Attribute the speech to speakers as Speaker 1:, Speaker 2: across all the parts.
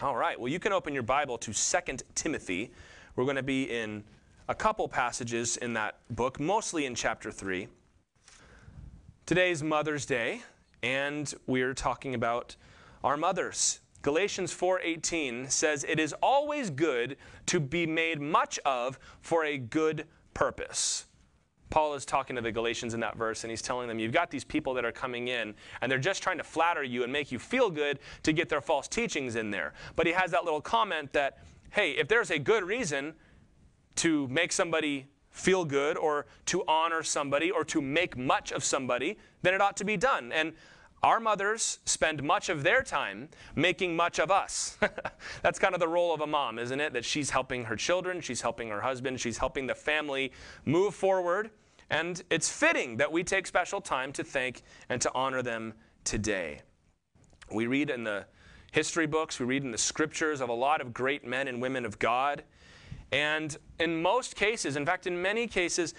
Speaker 1: All right, well, you can open your Bible to 2 Timothy. We're going to be in a couple passages in that book, mostly in chapter 3. Today's Mother's Day, and we're talking about our mothers. Galatians 4:18 says it is always good to be made much of for a good purpose. Paul is talking to the Galatians in that verse, and he's telling them, You've got these people that are coming in, and they're just trying to flatter you and make you feel good to get their false teachings in there. But he has that little comment that, hey, if there's a good reason to make somebody feel good or to honor somebody or to make much of somebody, then it ought to be done. And our mothers spend much of their time making much of us. That's kind of the role of a mom, isn't it? That she's helping her children, she's helping her husband, she's helping the family move forward. And it's fitting that we take special time to thank and to honor them today. We read in the history books, we read in the scriptures of a lot of great men and women of God. And in most cases, in fact, in many cases,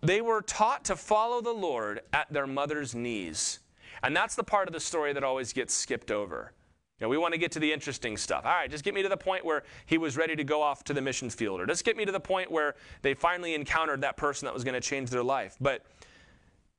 Speaker 1: they were taught to follow the Lord at their mother's knees. And that's the part of the story that always gets skipped over. You know, we want to get to the interesting stuff. All right, just get me to the point where he was ready to go off to the mission field, or just get me to the point where they finally encountered that person that was going to change their life. But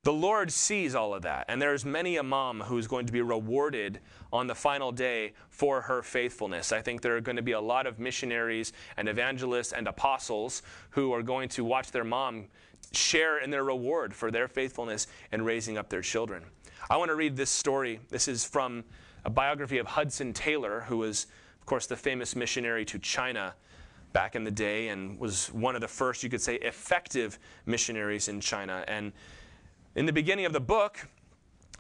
Speaker 1: the Lord sees all of that, and there's many a mom who's going to be rewarded on the final day for her faithfulness. I think there are going to be a lot of missionaries and evangelists and apostles who are going to watch their mom share in their reward for their faithfulness in raising up their children. I want to read this story. This is from a biography of Hudson Taylor, who was, of course, the famous missionary to China back in the day and was one of the first, you could say, effective missionaries in China. And in the beginning of the book,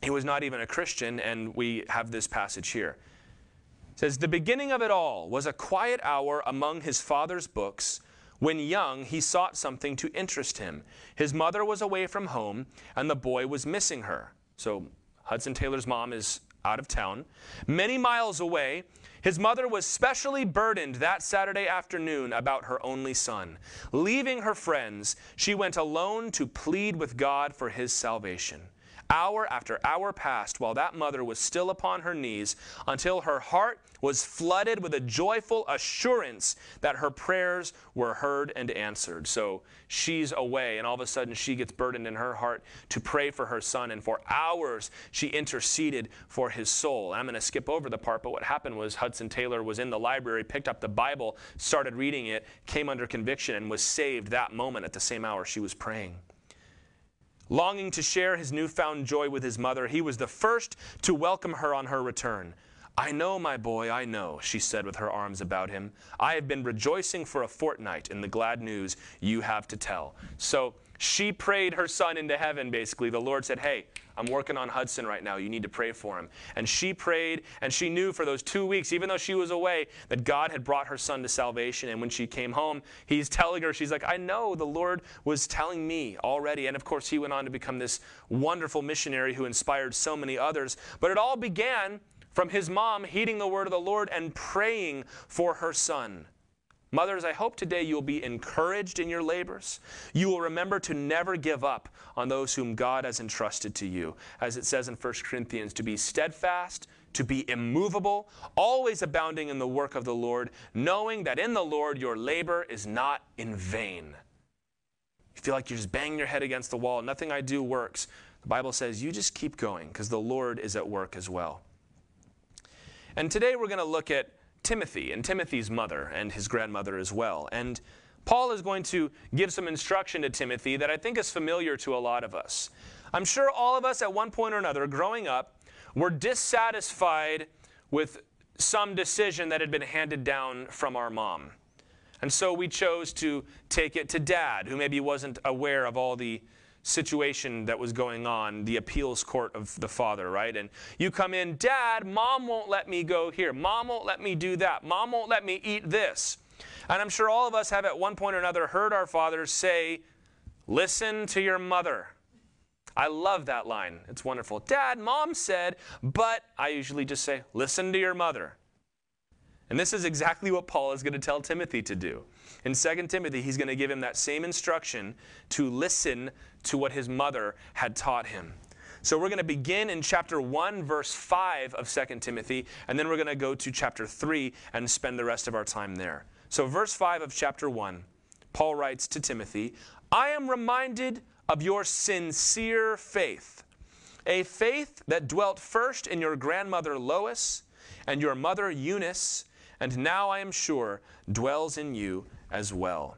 Speaker 1: he was not even a Christian, and we have this passage here. It says, The beginning of it all was a quiet hour among his father's books. When young, he sought something to interest him. His mother was away from home, and the boy was missing her. So Hudson Taylor's mom is out of town. Many miles away, his mother was specially burdened that Saturday afternoon about her only son. Leaving her friends, she went alone to plead with God for his salvation. Hour after hour passed while that mother was still upon her knees until her heart was flooded with a joyful assurance that her prayers were heard and answered. So she's away, and all of a sudden she gets burdened in her heart to pray for her son. And for hours she interceded for his soul. I'm going to skip over the part, but what happened was Hudson Taylor was in the library, picked up the Bible, started reading it, came under conviction, and was saved that moment at the same hour she was praying. Longing to share his newfound joy with his mother, he was the first to welcome her on her return. I know, my boy, I know, she said with her arms about him. I have been rejoicing for a fortnight in the glad news you have to tell. So she prayed her son into heaven, basically. The Lord said, Hey, I'm working on Hudson right now. You need to pray for him. And she prayed, and she knew for those two weeks, even though she was away, that God had brought her son to salvation. And when she came home, he's telling her, She's like, I know the Lord was telling me already. And of course, he went on to become this wonderful missionary who inspired so many others. But it all began from his mom heeding the word of the Lord and praying for her son. Mothers, I hope today you'll be encouraged in your labors. You will remember to never give up on those whom God has entrusted to you. As it says in 1 Corinthians, to be steadfast, to be immovable, always abounding in the work of the Lord, knowing that in the Lord your labor is not in vain. You feel like you're just banging your head against the wall, nothing I do works. The Bible says you just keep going because the Lord is at work as well. And today we're going to look at Timothy and Timothy's mother and his grandmother as well. And Paul is going to give some instruction to Timothy that I think is familiar to a lot of us. I'm sure all of us at one point or another growing up were dissatisfied with some decision that had been handed down from our mom. And so we chose to take it to dad, who maybe wasn't aware of all the situation that was going on, the appeals court of the father, right? And you come in, Dad, mom won't let me go here. Mom won't let me do that. Mom won't let me eat this. And I'm sure all of us have at one point or another heard our fathers say, Listen to your mother. I love that line. It's wonderful. Dad, mom said, but I usually just say, Listen to your mother. And this is exactly what Paul is going to tell Timothy to do. In 2 Timothy, he's going to give him that same instruction to listen to what his mother had taught him. So we're going to begin in chapter 1, verse 5 of 2 Timothy, and then we're going to go to chapter 3 and spend the rest of our time there. So, verse 5 of chapter 1, Paul writes to Timothy I am reminded of your sincere faith, a faith that dwelt first in your grandmother Lois and your mother Eunice, and now I am sure dwells in you as well.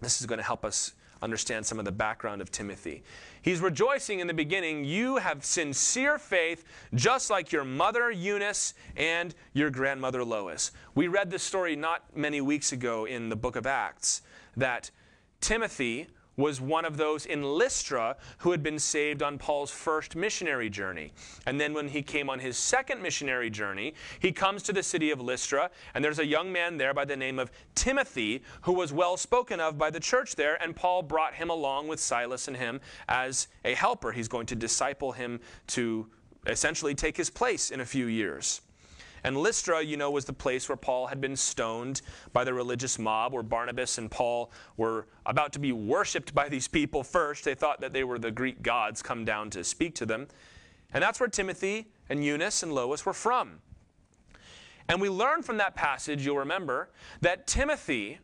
Speaker 1: This is going to help us understand some of the background of Timothy. He's rejoicing in the beginning. You have sincere faith, just like your mother Eunice and your grandmother Lois. We read this story not many weeks ago in the book of Acts that Timothy was one of those in Lystra who had been saved on Paul's first missionary journey. And then when he came on his second missionary journey, he comes to the city of Lystra, and there's a young man there by the name of Timothy who was well spoken of by the church there, and Paul brought him along with Silas and him as a helper. He's going to disciple him to essentially take his place in a few years. And Lystra, you know, was the place where Paul had been stoned by the religious mob, where Barnabas and Paul were about to be worshiped by these people first. They thought that they were the Greek gods come down to speak to them. And that's where Timothy and Eunice and Lois were from. And we learn from that passage, you'll remember, that Timothy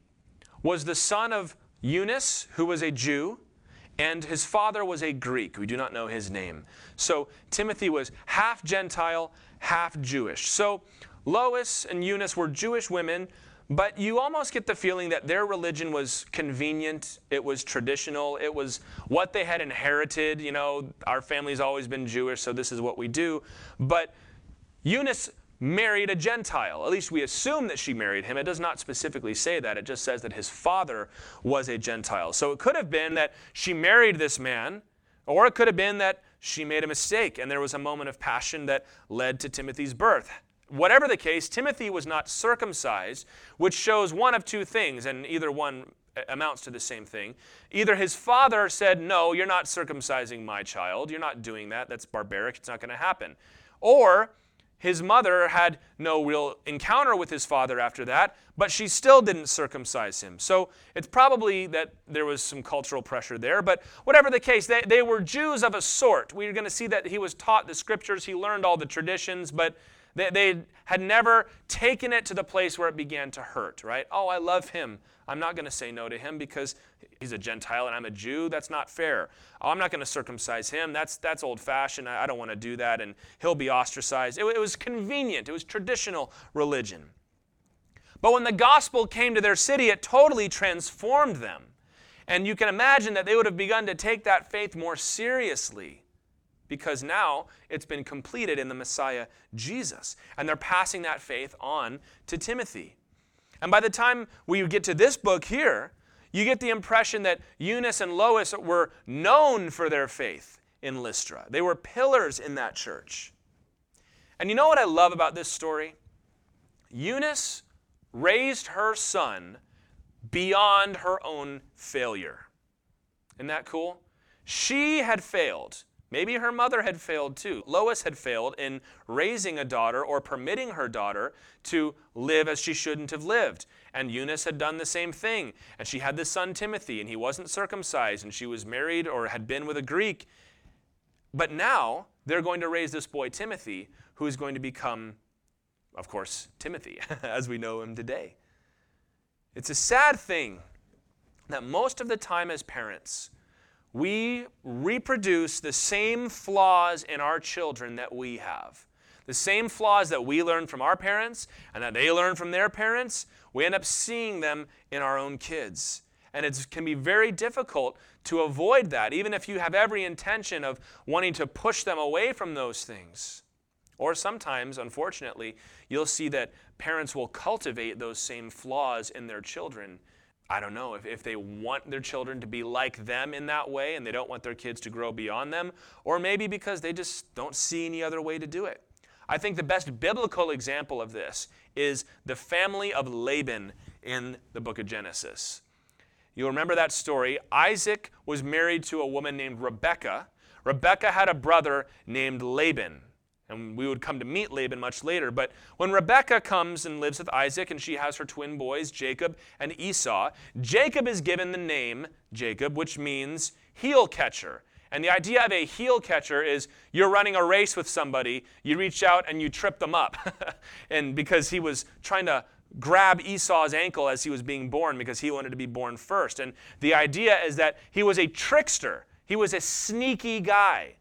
Speaker 1: was the son of Eunice, who was a Jew, and his father was a Greek. We do not know his name. So Timothy was half Gentile, half Jewish. So Lois and Eunice were Jewish women, but you almost get the feeling that their religion was convenient, it was traditional, it was what they had inherited. You know, our family's always been Jewish, so this is what we do. But Eunice married a Gentile. At least we assume that she married him. It does not specifically say that, it just says that his father was a Gentile. So it could have been that she married this man, or it could have been that she made a mistake and there was a moment of passion that led to Timothy's birth. Whatever the case, Timothy was not circumcised, which shows one of two things, and either one amounts to the same thing. Either his father said, No, you're not circumcising my child. You're not doing that. That's barbaric. It's not going to happen. Or his mother had no real encounter with his father after that, but she still didn't circumcise him. So it's probably that there was some cultural pressure there. But whatever the case, they, they were Jews of a sort. We're going to see that he was taught the scriptures, he learned all the traditions, but they, they had never taken it to the place where it began to hurt, right? Oh, I love him. I'm not going to say no to him because he's a Gentile and I'm a Jew. That's not fair. Oh, I'm not going to circumcise him. That's, that's old fashioned. I, I don't want to do that. And he'll be ostracized. It, it was convenient, it was traditional religion. But when the gospel came to their city, it totally transformed them. And you can imagine that they would have begun to take that faith more seriously because now it's been completed in the Messiah Jesus. And they're passing that faith on to Timothy. And by the time we get to this book here, you get the impression that Eunice and Lois were known for their faith in Lystra. They were pillars in that church. And you know what I love about this story? Eunice raised her son beyond her own failure. Isn't that cool? She had failed. Maybe her mother had failed too. Lois had failed in raising a daughter or permitting her daughter to live as she shouldn't have lived. And Eunice had done the same thing. And she had this son Timothy, and he wasn't circumcised, and she was married or had been with a Greek. But now they're going to raise this boy Timothy, who is going to become, of course, Timothy, as we know him today. It's a sad thing that most of the time as parents, we reproduce the same flaws in our children that we have. The same flaws that we learn from our parents and that they learn from their parents, we end up seeing them in our own kids. And it can be very difficult to avoid that, even if you have every intention of wanting to push them away from those things. Or sometimes, unfortunately, you'll see that parents will cultivate those same flaws in their children I don't know if, if they want their children to be like them in that way and they don't want their kids to grow beyond them, or maybe because they just don't see any other way to do it. I think the best biblical example of this is the family of Laban in the book of Genesis. You'll remember that story. Isaac was married to a woman named Rebekah. Rebekah had a brother named Laban. And we would come to meet Laban much later. But when Rebekah comes and lives with Isaac and she has her twin boys, Jacob and Esau, Jacob is given the name Jacob, which means heel catcher. And the idea of a heel catcher is you're running a race with somebody, you reach out and you trip them up. and because he was trying to grab Esau's ankle as he was being born because he wanted to be born first. And the idea is that he was a trickster, he was a sneaky guy.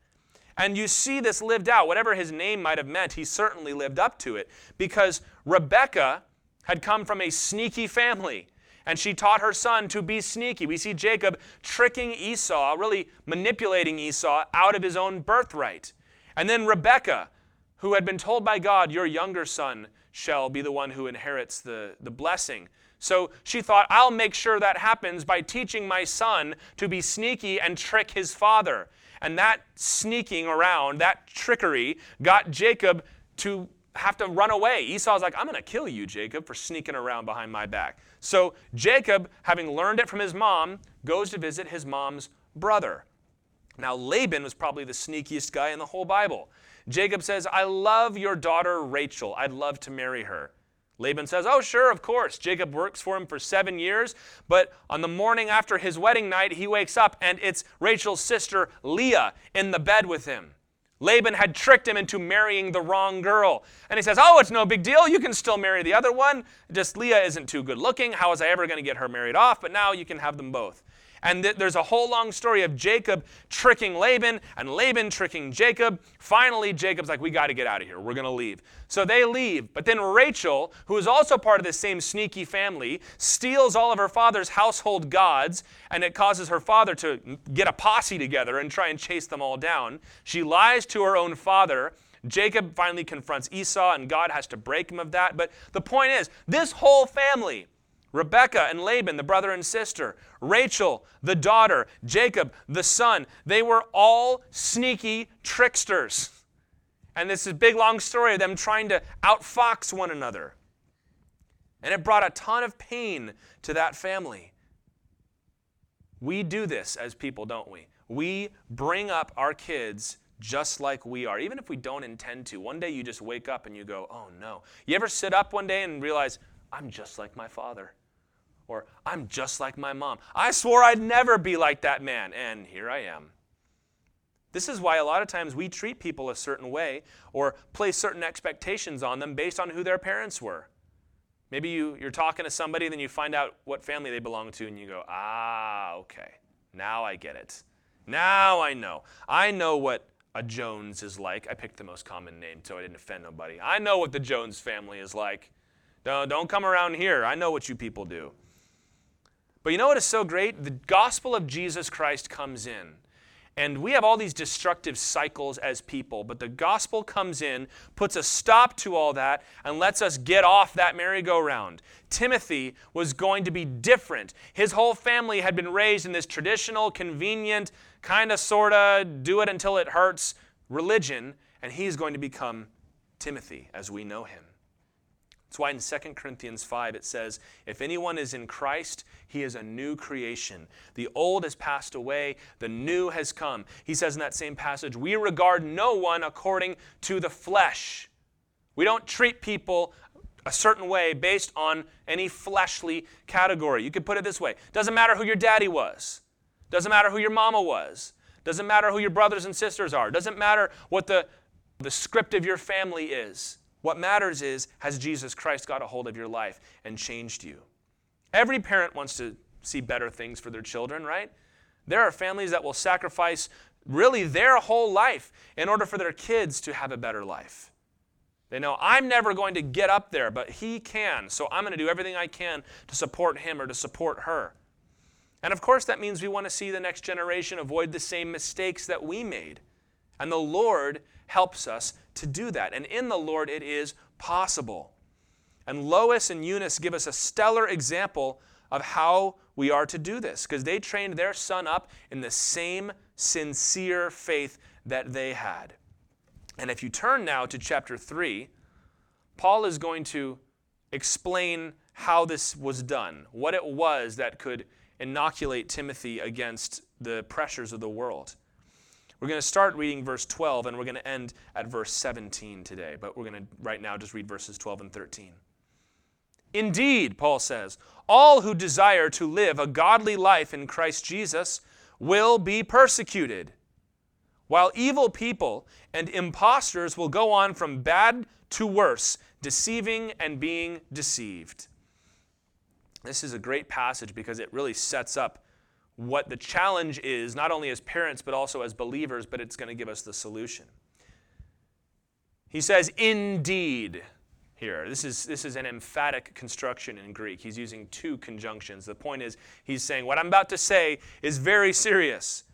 Speaker 1: And you see this lived out. Whatever his name might have meant, he certainly lived up to it because Rebekah had come from a sneaky family and she taught her son to be sneaky. We see Jacob tricking Esau, really manipulating Esau out of his own birthright. And then Rebekah, who had been told by God, Your younger son shall be the one who inherits the, the blessing. So she thought, I'll make sure that happens by teaching my son to be sneaky and trick his father. And that sneaking around, that trickery, got Jacob to have to run away. Esau's like, I'm going to kill you, Jacob, for sneaking around behind my back. So Jacob, having learned it from his mom, goes to visit his mom's brother. Now, Laban was probably the sneakiest guy in the whole Bible. Jacob says, I love your daughter Rachel. I'd love to marry her. Laban says, Oh, sure, of course. Jacob works for him for seven years, but on the morning after his wedding night, he wakes up and it's Rachel's sister Leah in the bed with him. Laban had tricked him into marrying the wrong girl. And he says, Oh, it's no big deal. You can still marry the other one. Just Leah isn't too good looking. How was I ever going to get her married off? But now you can have them both. And th- there's a whole long story of Jacob tricking Laban and Laban tricking Jacob. Finally, Jacob's like, we got to get out of here. We're going to leave. So they leave. But then Rachel, who is also part of the same sneaky family, steals all of her father's household gods, and it causes her father to get a posse together and try and chase them all down. She lies to her own father. Jacob finally confronts Esau, and God has to break him of that. But the point is, this whole family, Rebekah and Laban, the brother and sister, Rachel, the daughter, Jacob, the son, they were all sneaky tricksters. And this is a big long story of them trying to outfox one another. And it brought a ton of pain to that family. We do this as people, don't we? We bring up our kids just like we are, even if we don't intend to. One day you just wake up and you go, oh no. You ever sit up one day and realize, I'm just like my father? Or I'm just like my mom. I swore I'd never be like that man, and here I am. This is why a lot of times we treat people a certain way or place certain expectations on them based on who their parents were. Maybe you, you're talking to somebody, and then you find out what family they belong to, and you go, ah, okay, now I get it. Now I know. I know what a Jones is like. I picked the most common name so I didn't offend nobody. I know what the Jones family is like. Don't, don't come around here. I know what you people do. But you know what is so great? The gospel of Jesus Christ comes in. And we have all these destructive cycles as people, but the gospel comes in, puts a stop to all that, and lets us get off that merry-go-round. Timothy was going to be different. His whole family had been raised in this traditional, convenient, kind of, sort of, do it until it hurts religion, and he's going to become Timothy as we know him. That's why in 2 Corinthians 5 it says, If anyone is in Christ, he is a new creation. The old has passed away, the new has come. He says in that same passage, We regard no one according to the flesh. We don't treat people a certain way based on any fleshly category. You could put it this way Doesn't matter who your daddy was, doesn't matter who your mama was, doesn't matter who your brothers and sisters are, doesn't matter what the, the script of your family is. What matters is, has Jesus Christ got a hold of your life and changed you? Every parent wants to see better things for their children, right? There are families that will sacrifice really their whole life in order for their kids to have a better life. They know, I'm never going to get up there, but he can, so I'm going to do everything I can to support him or to support her. And of course, that means we want to see the next generation avoid the same mistakes that we made. And the Lord helps us to do that. And in the Lord, it is possible. And Lois and Eunice give us a stellar example of how we are to do this because they trained their son up in the same sincere faith that they had. And if you turn now to chapter 3, Paul is going to explain how this was done, what it was that could inoculate Timothy against the pressures of the world. We're going to start reading verse 12 and we're going to end at verse 17 today, but we're going to right now just read verses 12 and 13. Indeed, Paul says, all who desire to live a godly life in Christ Jesus will be persecuted. while evil people and impostors will go on from bad to worse, deceiving and being deceived. This is a great passage because it really sets up what the challenge is, not only as parents, but also as believers, but it's going to give us the solution. He says, indeed, here. This is, this is an emphatic construction in Greek. He's using two conjunctions. The point is, he's saying, what I'm about to say is very serious.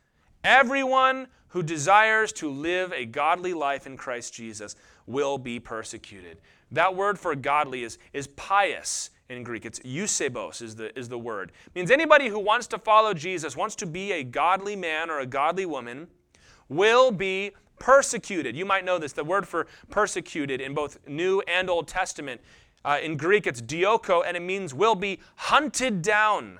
Speaker 1: Everyone who desires to live a godly life in Christ Jesus will be persecuted. That word for godly is, is pious in Greek. It's eusebos is the, is the word. It means anybody who wants to follow Jesus, wants to be a godly man or a godly woman, will be persecuted. You might know this. The word for persecuted in both New and Old Testament, uh, in Greek it's dioko, and it means will be hunted down.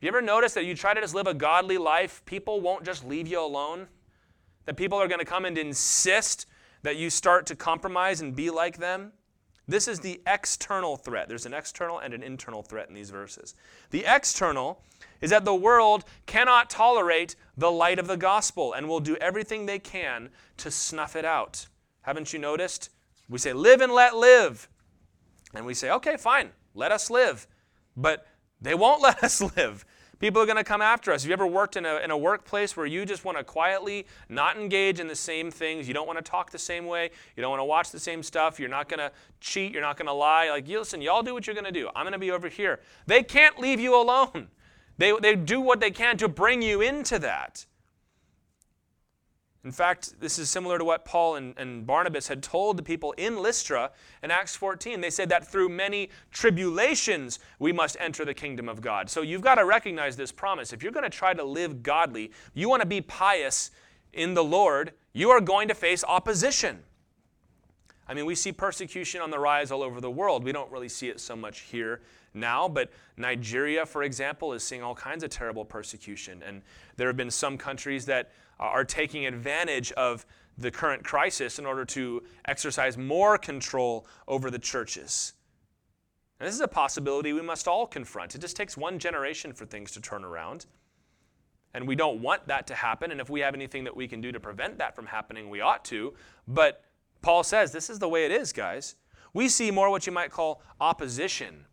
Speaker 1: You ever notice that you try to just live a godly life, people won't just leave you alone? That people are going to come and insist that you start to compromise and be like them? This is the external threat. There's an external and an internal threat in these verses. The external is that the world cannot tolerate the light of the gospel and will do everything they can to snuff it out. Haven't you noticed? We say, live and let live. And we say, okay, fine, let us live. But they won't let us live. People are going to come after us. Have you ever worked in a, in a workplace where you just want to quietly not engage in the same things? You don't want to talk the same way. You don't want to watch the same stuff. You're not going to cheat. You're not going to lie. Like, you listen, y'all do what you're going to do. I'm going to be over here. They can't leave you alone. They, they do what they can to bring you into that. In fact, this is similar to what Paul and, and, Barnabas had told the people in Lystra in Acts 14. They said that through many tribulations we must enter the kingdom of God. So you've got to recognize this promise. If you're going to try to live godly, you want to be pious in the Lord, you are going to face opposition. I mean, we see persecution on the rise all over the world. We don't really see it so much here now, but Nigeria, for example, is seeing all kinds of terrible persecution. And there have been some countries that Uh, are taking advantage of the current crisis in order to exercise more control over the churches. And this is a possibility we must all confront. It just takes one generation for things to turn around. And we don't want that to happen. And if we have anything that we can do to prevent that from happening, we ought to. But Paul says this is the way it is, guys. We see more what you might call opposition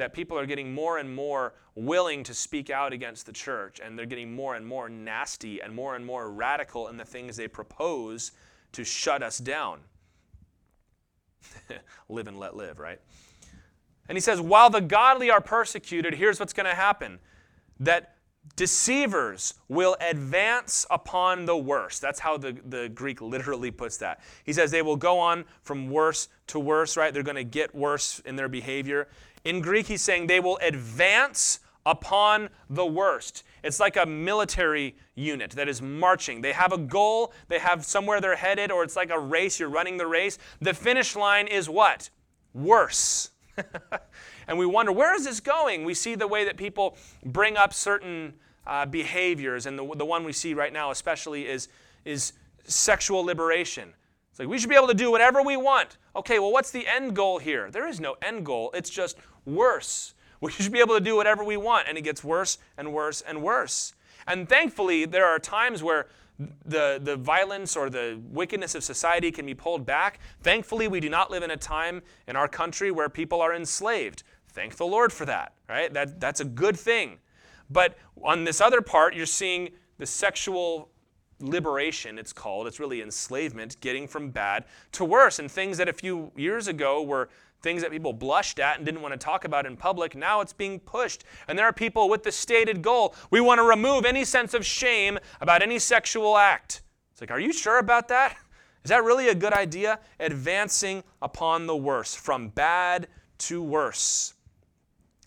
Speaker 1: that people are getting more and more willing to speak out against the church, and they're getting more and more nasty and more and more radical in the things they propose to shut us down. live and let live, right? And he says, while the godly are persecuted, here's what's going to happen that deceivers will advance upon the worst. That's how the, the Greek literally puts that. He says they will go on from worse to worse, right? They're going to get worse in their behavior. In Greek, he's saying they will advance upon the worst. It's like a military unit that is marching. They have a goal, they have somewhere they're headed, or it's like a race, you're running the race. The finish line is what? Worse. and we wonder, where is this going? We see the way that people bring up certain uh, behaviors, and the, the one we see right now, especially, is, is sexual liberation. It's like we should be able to do whatever we want. Okay, well, what's the end goal here? There is no end goal, it's just worse. We should be able to do whatever we want, and it gets worse and worse and worse. And thankfully, there are times where the, the violence or the wickedness of society can be pulled back. Thankfully, we do not live in a time in our country where people are enslaved. Thank the Lord for that, right? That, that's a good thing. But on this other part, you're seeing the sexual liberation, it's called. It's really enslavement, getting from bad to worse. And things that a few years ago were things that people blushed at and didn't want to talk about in public, now it's being pushed. And there are people with the stated goal we want to remove any sense of shame about any sexual act. It's like, are you sure about that? Is that really a good idea? Advancing upon the worse, from bad to worse.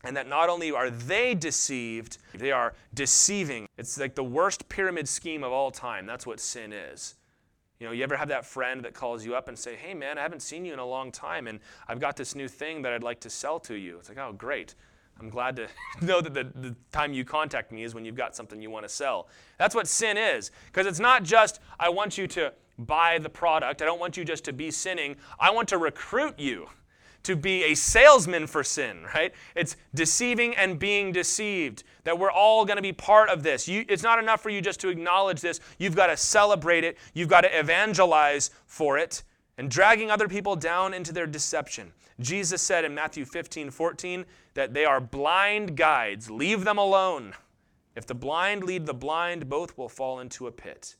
Speaker 1: And that not only are they deceived, they are deceiving. It's like the worst pyramid scheme of all time. That's what sin is. You know, you ever have that friend that calls you up and say, "Hey man, I haven't seen you in a long time and I've got this new thing that I'd like to sell to you." It's like, "Oh, great. I'm glad to know that the, the time you contact me is when you've got something you want to sell." That's what sin is. Because it's not just I want you to buy the product. I don't want you just to be sinning. I want to recruit you to be a salesman for sin, right? It's deceiving and being deceived. That we're all going to be part of this. You, it's not enough for you just to acknowledge this. You've got to celebrate it. You've got to evangelize for it and dragging other people down into their deception. Jesus said in Matthew 15, 14 that they are blind guides. Leave them alone. If the blind lead the blind, both will fall into a pit.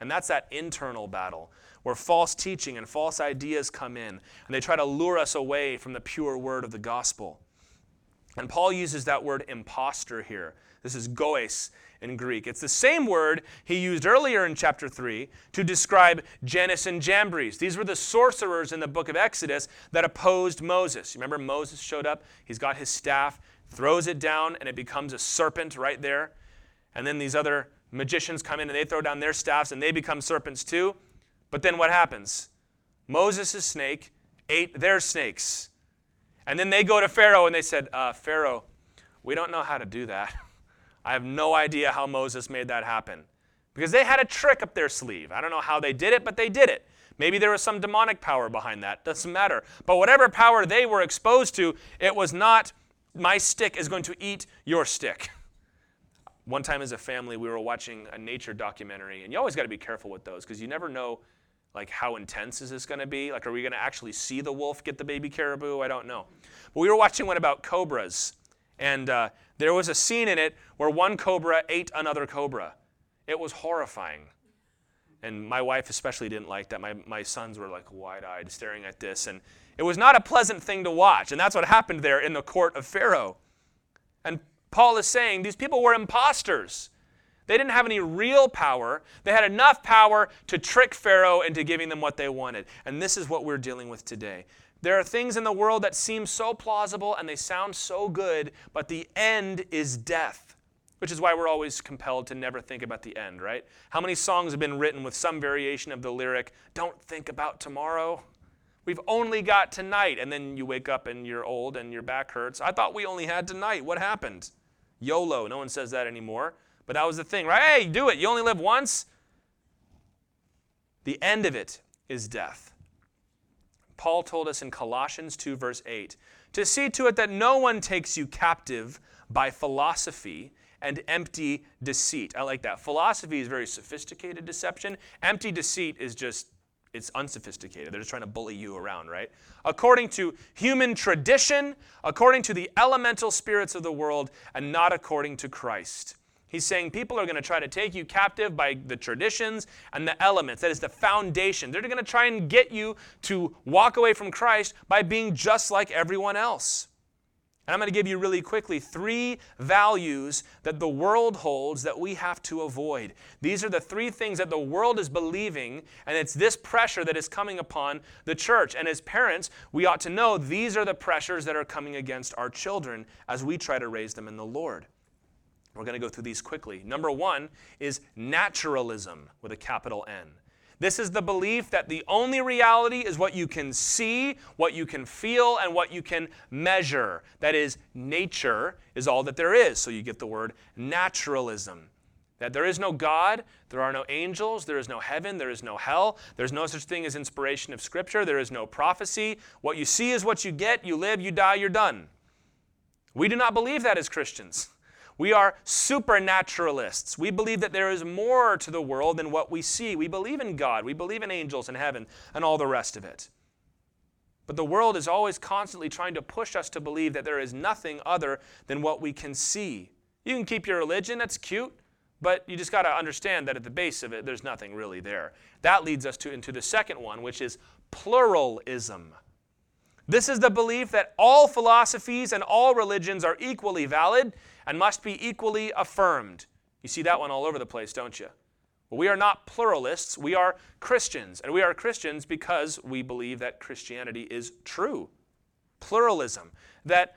Speaker 1: And that's that internal battle where false teaching and false ideas come in and they try to lure us away from the pure word of the gospel. And Paul uses that word impostor here. This is goes in Greek. It's the same word he used earlier in chapter 3 to describe Jannes and Jambres. These were the sorcerers in the book of Exodus that opposed Moses. Remember Moses showed up, he's got his staff, throws it down, and it becomes a serpent right there. And then these other magicians come in and they throw down their staffs and they become serpents too. But then what happens? Moses' snake ate their snakes. And then they go to Pharaoh and they said, uh, Pharaoh, we don't know how to do that. I have no idea how Moses made that happen. Because they had a trick up their sleeve. I don't know how they did it, but they did it. Maybe there was some demonic power behind that. Doesn't matter. But whatever power they were exposed to, it was not, my stick is going to eat your stick. One time as a family, we were watching a nature documentary, and you always got to be careful with those because you never know like how intense is this going to be like are we going to actually see the wolf get the baby caribou i don't know but we were watching one about cobras and uh, there was a scene in it where one cobra ate another cobra. It was horrifying. And my wife especially didn't like that. My, my sons were like wide eyed staring at this. And it was not a pleasant thing to watch. And that's what happened there in the court of Pharaoh. And Paul is saying these people were imposters. They didn't have any real power. They had enough power to trick Pharaoh into giving them what they wanted. And this is what we're dealing with today. There are things in the world that seem so plausible and they sound so good, but the end is death, which is why we're always compelled to never think about the end, right? How many songs have been written with some variation of the lyric, Don't think about tomorrow? We've only got tonight. And then you wake up and you're old and your back hurts. I thought we only had tonight. What happened? YOLO. No one says that anymore. But that was the thing, right? Hey, do it. You only live once. The end of it is death. Paul told us in Colossians 2, verse 8, to see to it that no one takes you captive by philosophy and empty deceit. I like that. Philosophy is very sophisticated deception. Empty deceit is just, it's unsophisticated. They're just trying to bully you around, right? According to human tradition, according to the elemental spirits of the world, and not according to Christ. He's saying people are going to try to take you captive by the traditions and the elements. That is the foundation. They're going to try and get you to walk away from Christ by being just like everyone else. And I'm going to give you really quickly three values that the world holds that we have to avoid. These are the three things that the world is believing, and it's this pressure that is coming upon the church. And as parents, we ought to know these are the pressures that are coming against our children as we try to raise them in the Lord. We're going to go through these quickly. Number one is naturalism with a capital N. This is the belief that the only reality is what you can see, what you can feel, and what you can measure. That is, nature is all that there is. So you get the word naturalism. That there is no God, there are no angels, there is no heaven, there is no hell, there's no such thing as inspiration of Scripture, there is no prophecy. What you see is what you get, you live, you die, you're done. We do not believe that as Christians. We are supernaturalists. We believe that there is more to the world than what we see. We believe in God. We believe in angels and heaven and all the rest of it. But the world is always constantly trying to push us to believe that there is nothing other than what we can see. You can keep your religion, that's cute, but you just got to understand that at the base of it, there's nothing really there. That leads us to, into the second one, which is pluralism. This is the belief that all philosophies and all religions are equally valid and must be equally affirmed. You see that one all over the place, don't you? Well, we are not pluralists, we are Christians. And we are Christians because we believe that Christianity is true. Pluralism. That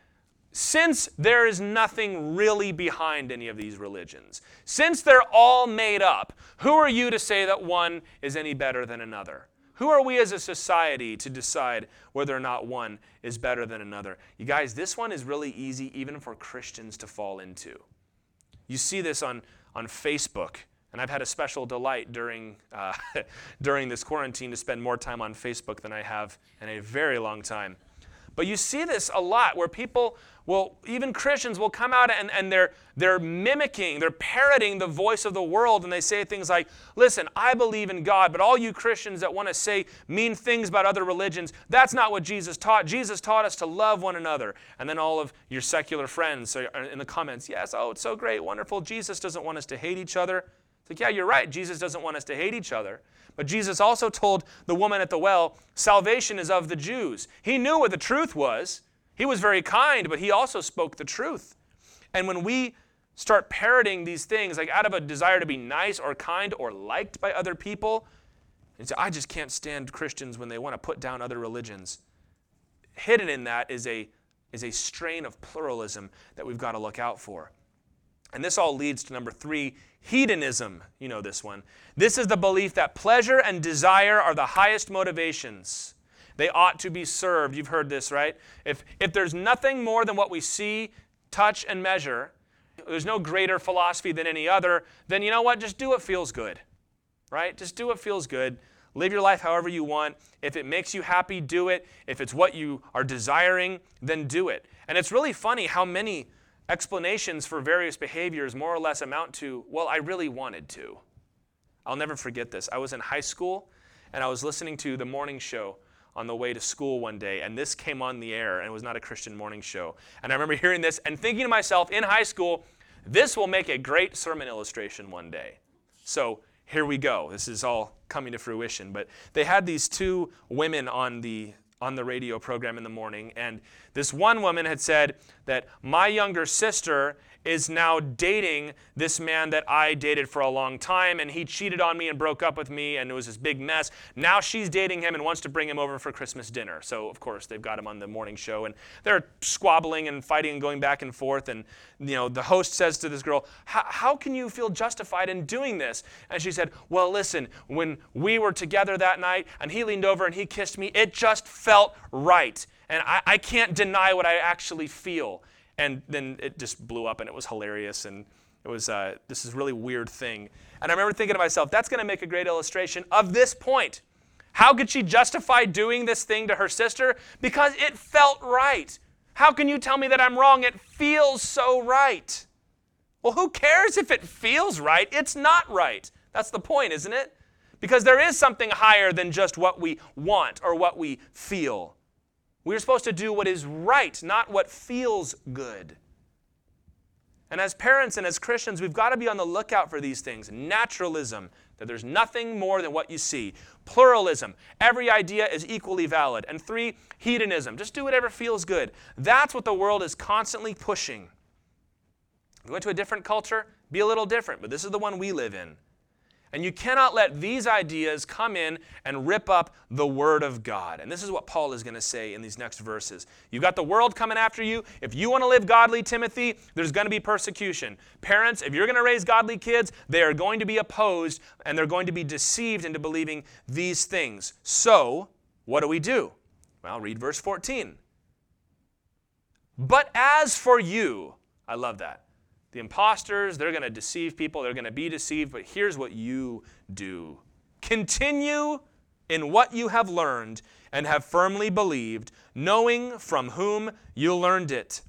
Speaker 1: since there is nothing really behind any of these religions, since they're all made up, who are you to say that one is any better than another? Who are we as a society to decide whether or not one is better than another? You guys, this one is really easy even for Christians to fall into. You see this on, on Facebook, and I've had a special delight during, uh, during this quarantine to spend more time on Facebook than I have in a very long time. But you see this a lot where people will, even Christians will come out and, and they're, they're mimicking, they're parroting the voice of the world, and they say things like, Listen, I believe in God, but all you Christians that want to say mean things about other religions, that's not what Jesus taught. Jesus taught us to love one another. And then all of your secular friends are uh, in the comments, Yes, oh, it's so great, wonderful. Jesus doesn't want us to hate each other. It's like, yeah, you're right. Jesus doesn't want us to hate each other. But Jesus also told the woman at the well, salvation is of the Jews. He knew what the truth was. He was very kind, but he also spoke the truth. And when we start parroting these things, like out of a desire to be nice or kind or liked by other people, and say, I just can't stand Christians when they want to put down other religions. Hidden in that is a, is a strain of pluralism that we've got to look out for. And this all leads to number three hedonism. You know this one. This is the belief that pleasure and desire are the highest motivations. They ought to be served. You've heard this, right? If, if there's nothing more than what we see, touch, and measure, there's no greater philosophy than any other, then you know what? Just do what feels good, right? Just do what feels good. Live your life however you want. If it makes you happy, do it. If it's what you are desiring, then do it. And it's really funny how many explanations for various behaviors more or less amount to, well, I really wanted to. I'll never forget this. I was in high school and I was listening to the morning show on the way to school one day, and this came on the air, and it was not a Christian morning show. And I remember hearing this and thinking to myself in high school, this will make a great sermon illustration one day. So here we go. This is all coming to fruition. But they had these two women on the on the radio program in the morning. And this one woman had said that my younger sister is now dating this man that I dated for a long time, and he cheated on me and broke up with me, and it was this big mess. Now she's dating him and wants to bring him over for Christmas dinner. So, of course, they've got him on the morning show, and they're squabbling and fighting and going back and forth. And, you know, the host says to this girl, How can you feel justified in doing this? And she said, Well, listen, when we were together that night, and he leaned over and he kissed me, it just felt right. And I, I can't deny what I actually feel. And then it just blew up and it was hilarious. And it was uh, this is really weird thing. And I remember thinking to myself, that's going to make a great illustration of this point. How could she justify doing this thing to her sister? Because it felt right. How can you tell me that I'm wrong? It feels so right. Well, who cares if it feels right? It's not right. That's the point, isn't it? Because there is something higher than just what we want or what we feel. We're supposed to do what is right, not what feels good. And as parents and as Christians, we've got to be on the lookout for these things. Naturalism, that there's nothing more than what you see. Pluralism, every idea is equally valid. And three, hedonism, just do whatever feels good. That's what the world is constantly pushing. Went to a different culture, be a little different, but this is the one we live in. And you cannot let these ideas come in and rip up the Word of God. And this is what Paul is going to say in these next verses. You've got the world coming after you. If you want to live godly, Timothy, there's going to be persecution. Parents, if you're going to raise godly kids, they are going to be opposed and they're going to be deceived into believing these things. So, what do we do? Well, read verse 14. But as for you, I love that. The imposters, they're going to deceive people, they're going to be deceived, but here's what you do continue in what you have learned and have firmly believed, knowing from whom you learned it.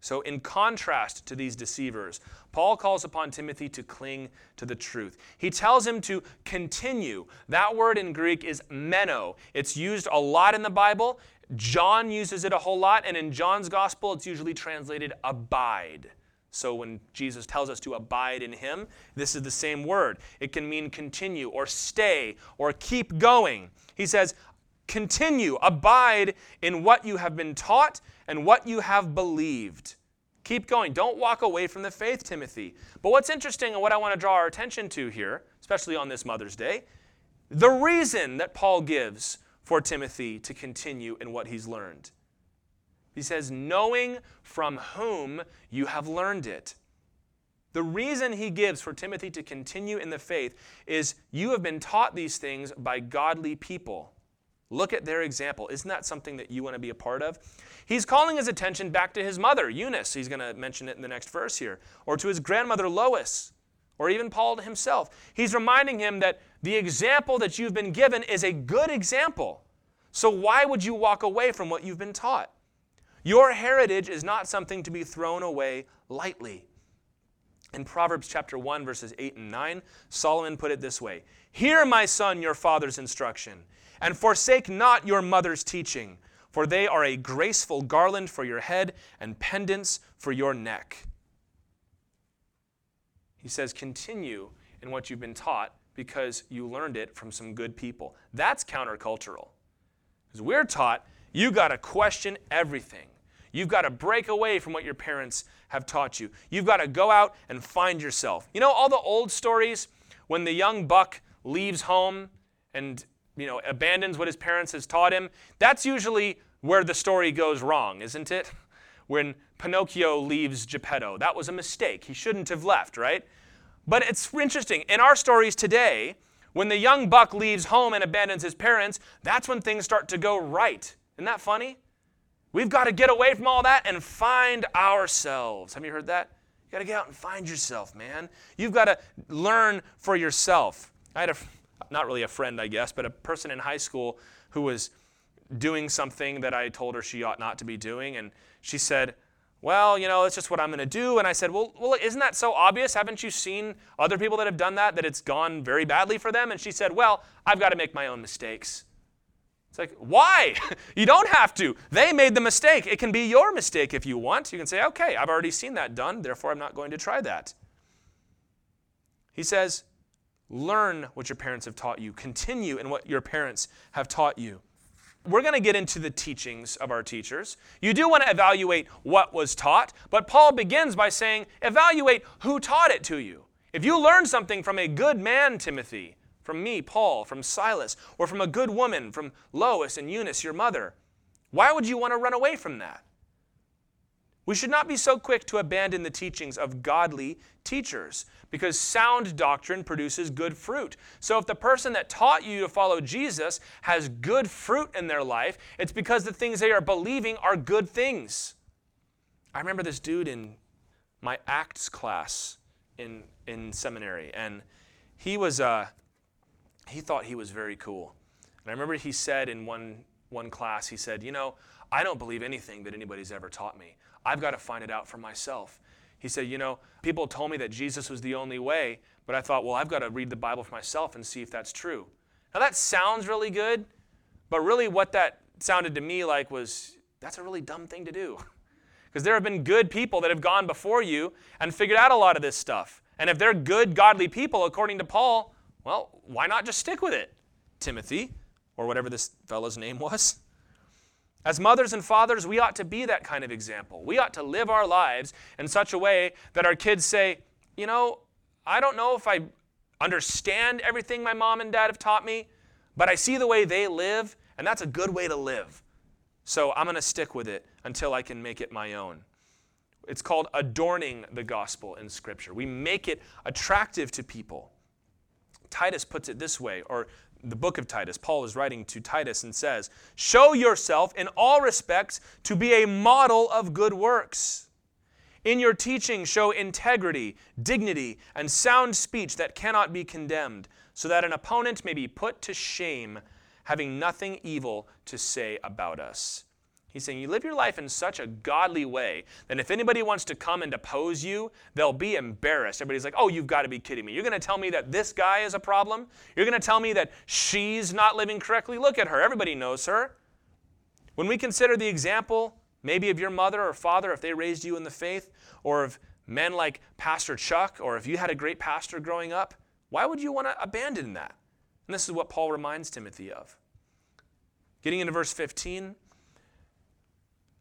Speaker 1: So, in contrast to these deceivers, Paul calls upon Timothy to cling to the truth. He tells him to continue. That word in Greek is meno. It's used a lot in the Bible. John uses it a whole lot, and in John's gospel, it's usually translated abide. So when Jesus tells us to abide in him, this is the same word. It can mean continue or stay or keep going. He says, continue, abide in what you have been taught and what you have believed. Keep going. Don't walk away from the faith, Timothy. But what's interesting and what I want to draw our attention to here, especially on this Mother's Day, the reason that Paul gives for Timothy to continue in what he's learned. He says, knowing from whom you have learned it. The reason he gives for Timothy to continue in the faith is you have been taught these things by godly people. Look at their example. Isn't that something that you want to be a part of? He's calling his attention back to his mother, Eunice. He's going to mention it in the next verse here. Or to his grandmother, Lois. Or even Paul himself. He's reminding him that the example that you've been given is a good example. So why would you walk away from what you've been taught? Your heritage is not something to be thrown away lightly. In Proverbs chapter 1 verses 8 and 9, Solomon put it this way: "Hear, my son, your father's instruction, and forsake not your mother's teaching, for they are a graceful garland for your head and pendants for your neck." He says, "Continue in what you've been taught because you learned it from some good people." That's countercultural. Because we're taught you got to question everything. You've got to break away from what your parents have taught you. You've got to go out and find yourself. You know all the old stories when the young buck leaves home and you know abandons what his parents has taught him? That's usually where the story goes wrong, isn't it? When Pinocchio leaves Geppetto, that was a mistake. He shouldn't have left, right? But it's interesting. In our stories today, when the young buck leaves home and abandons his parents, that's when things start to go right. Isn't that funny? We've got to get away from all that and find ourselves. Have you heard that? You got to get out and find yourself, man. You've got to learn for yourself. I had a, not really a friend, I guess, but a person in high school who was doing something that I told her she ought not to be doing. And she said, well, you know, that's just what I'm going to do. And I said, well, well, isn't that so obvious? Haven't you seen other people that have done that, that it's gone very badly for them? And she said, well, I've got to make my own mistakes. It's like, why? you don't have to. They made the mistake. It can be your mistake if you want. You can say, okay, I've already seen that done, therefore I'm not going to try that. He says, learn what your parents have taught you, continue in what your parents have taught you. We're going to get into the teachings of our teachers. You do want to evaluate what was taught, but Paul begins by saying, evaluate who taught it to you. If you learn something from a good man, Timothy, from me, Paul, from Silas, or from a good woman, from Lois and Eunice, your mother. Why would you want to run away from that? We should not be so quick to abandon the teachings of godly teachers because sound doctrine produces good fruit. So if the person that taught you to follow Jesus has good fruit in their life, it's because the things they are believing are good things. I remember this dude in my Acts class in, in seminary, and he was, uh, he thought he was very cool. And I remember he said in one, one class, he said, You know, I don't believe anything that anybody's ever taught me. I've got to find it out for myself. He said, You know, people told me that Jesus was the only way, but I thought, well, I've got to read the Bible for myself and see if that's true. Now, that sounds really good, but really what that sounded to me like was that's a really dumb thing to do. Because there have been good people that have gone before you and figured out a lot of this stuff. And if they're good, godly people, according to Paul, well, why not just stick with it, Timothy, or whatever this fellow's name was? As mothers and fathers, we ought to be that kind of example. We ought to live our lives in such a way that our kids say, you know, I don't know if I understand everything my mom and dad have taught me, but I see the way they live, and that's a good way to live. So I'm going to stick with it until I can make it my own. It's called adorning the gospel in Scripture. We make it attractive to people. Titus puts it this way, or the book of Titus, Paul is writing to Titus and says, Show yourself in all respects to be a model of good works. In your teaching, show integrity, dignity, and sound speech that cannot be condemned, so that an opponent may be put to shame, having nothing evil to say about us. He's saying you live your life in such a godly way that if anybody wants to come and oppose you, they'll be embarrassed. Everybody's like, oh, you've got to be kidding me. You're going to tell me that this guy is a problem? You're going to tell me that she's not living correctly? Look at her. Everybody knows her. When we consider the example, maybe of your mother or father, if they raised you in the faith, or of men like Pastor Chuck, or if you had a great pastor growing up, why would you want to abandon that? And this is what Paul reminds Timothy of. Getting into verse 15,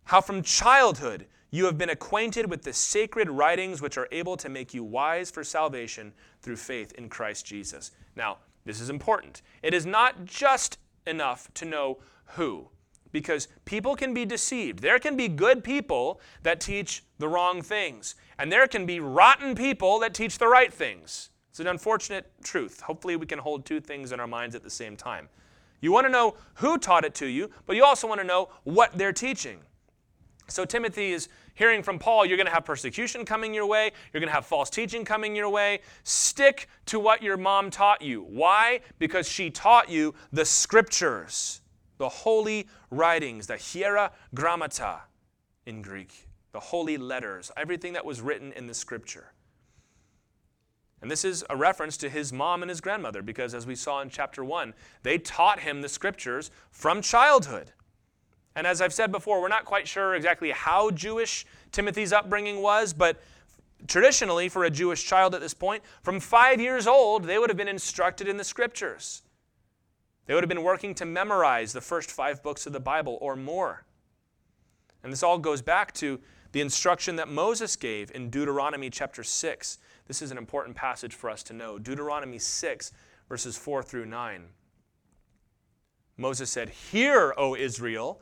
Speaker 1: how from childhood you have been acquainted with the sacred writings which are able to make you wise for salvation through faith in Christ Jesus. Now, this is important. It is not just enough to know who, because people can be deceived. There can be good people that teach the wrong things, and there can be rotten people that teach the right things. It's an unfortunate truth. Hopefully, we can hold two things in our minds at the same time. You want to know who taught it to you, but you also want to know what they're teaching. So Timothy is hearing from Paul, you're going to have persecution coming your way, you're going to have false teaching coming your way. Stick to what your mom taught you. Why? Because she taught you the scriptures, the holy writings, the hiera grammata in Greek, the holy letters, everything that was written in the scripture. And this is a reference to his mom and his grandmother because, as we saw in chapter 1, they taught him the scriptures from childhood. And as I've said before, we're not quite sure exactly how Jewish Timothy's upbringing was, but traditionally, for a Jewish child at this point, from five years old, they would have been instructed in the scriptures. They would have been working to memorize the first five books of the Bible or more. And this all goes back to the instruction that Moses gave in Deuteronomy chapter 6. This is an important passage for us to know. Deuteronomy 6, verses 4 through 9. Moses said, Hear, O Israel,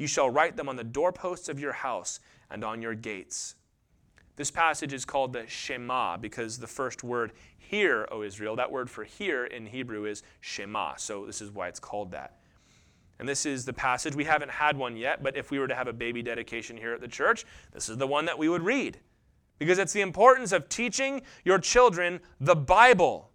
Speaker 1: You shall write them on the doorposts of your house and on your gates. This passage is called the Shema because the first word, hear, O Israel, that word for hear in Hebrew is Shema. So this is why it's called that. And this is the passage. We haven't had one yet, but if we were to have a baby dedication here at the church, this is the one that we would read. Because it's the importance of teaching your children the Bible.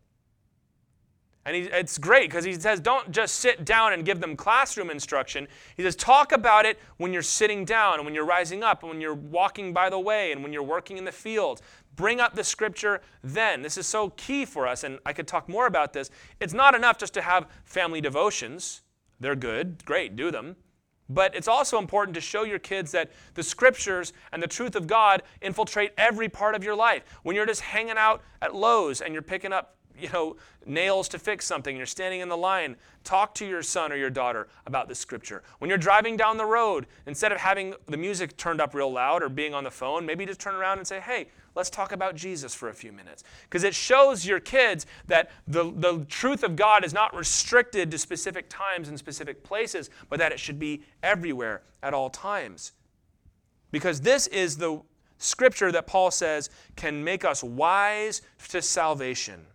Speaker 1: And he, it's great because he says, don't just sit down and give them classroom instruction. He says, talk about it when you're sitting down and when you're rising up and when you're walking by the way and when you're working in the field. Bring up the scripture then. This is so key for us, and I could talk more about this. It's not enough just to have family devotions. They're good, great, do them. But it's also important to show your kids that the scriptures and the truth of God infiltrate every part of your life. When you're just hanging out at Lowe's and you're picking up, you know, nails to fix something, you're standing in the line, talk to your son or your daughter about the scripture. When you're driving down the road, instead of having the music turned up real loud or being on the phone, maybe just turn around and say, "Hey, let's talk about Jesus for a few minutes. Because it shows your kids that the, the truth of God is not restricted to specific times and specific places, but that it should be everywhere at all times. Because this is the scripture that Paul says can make us wise to salvation.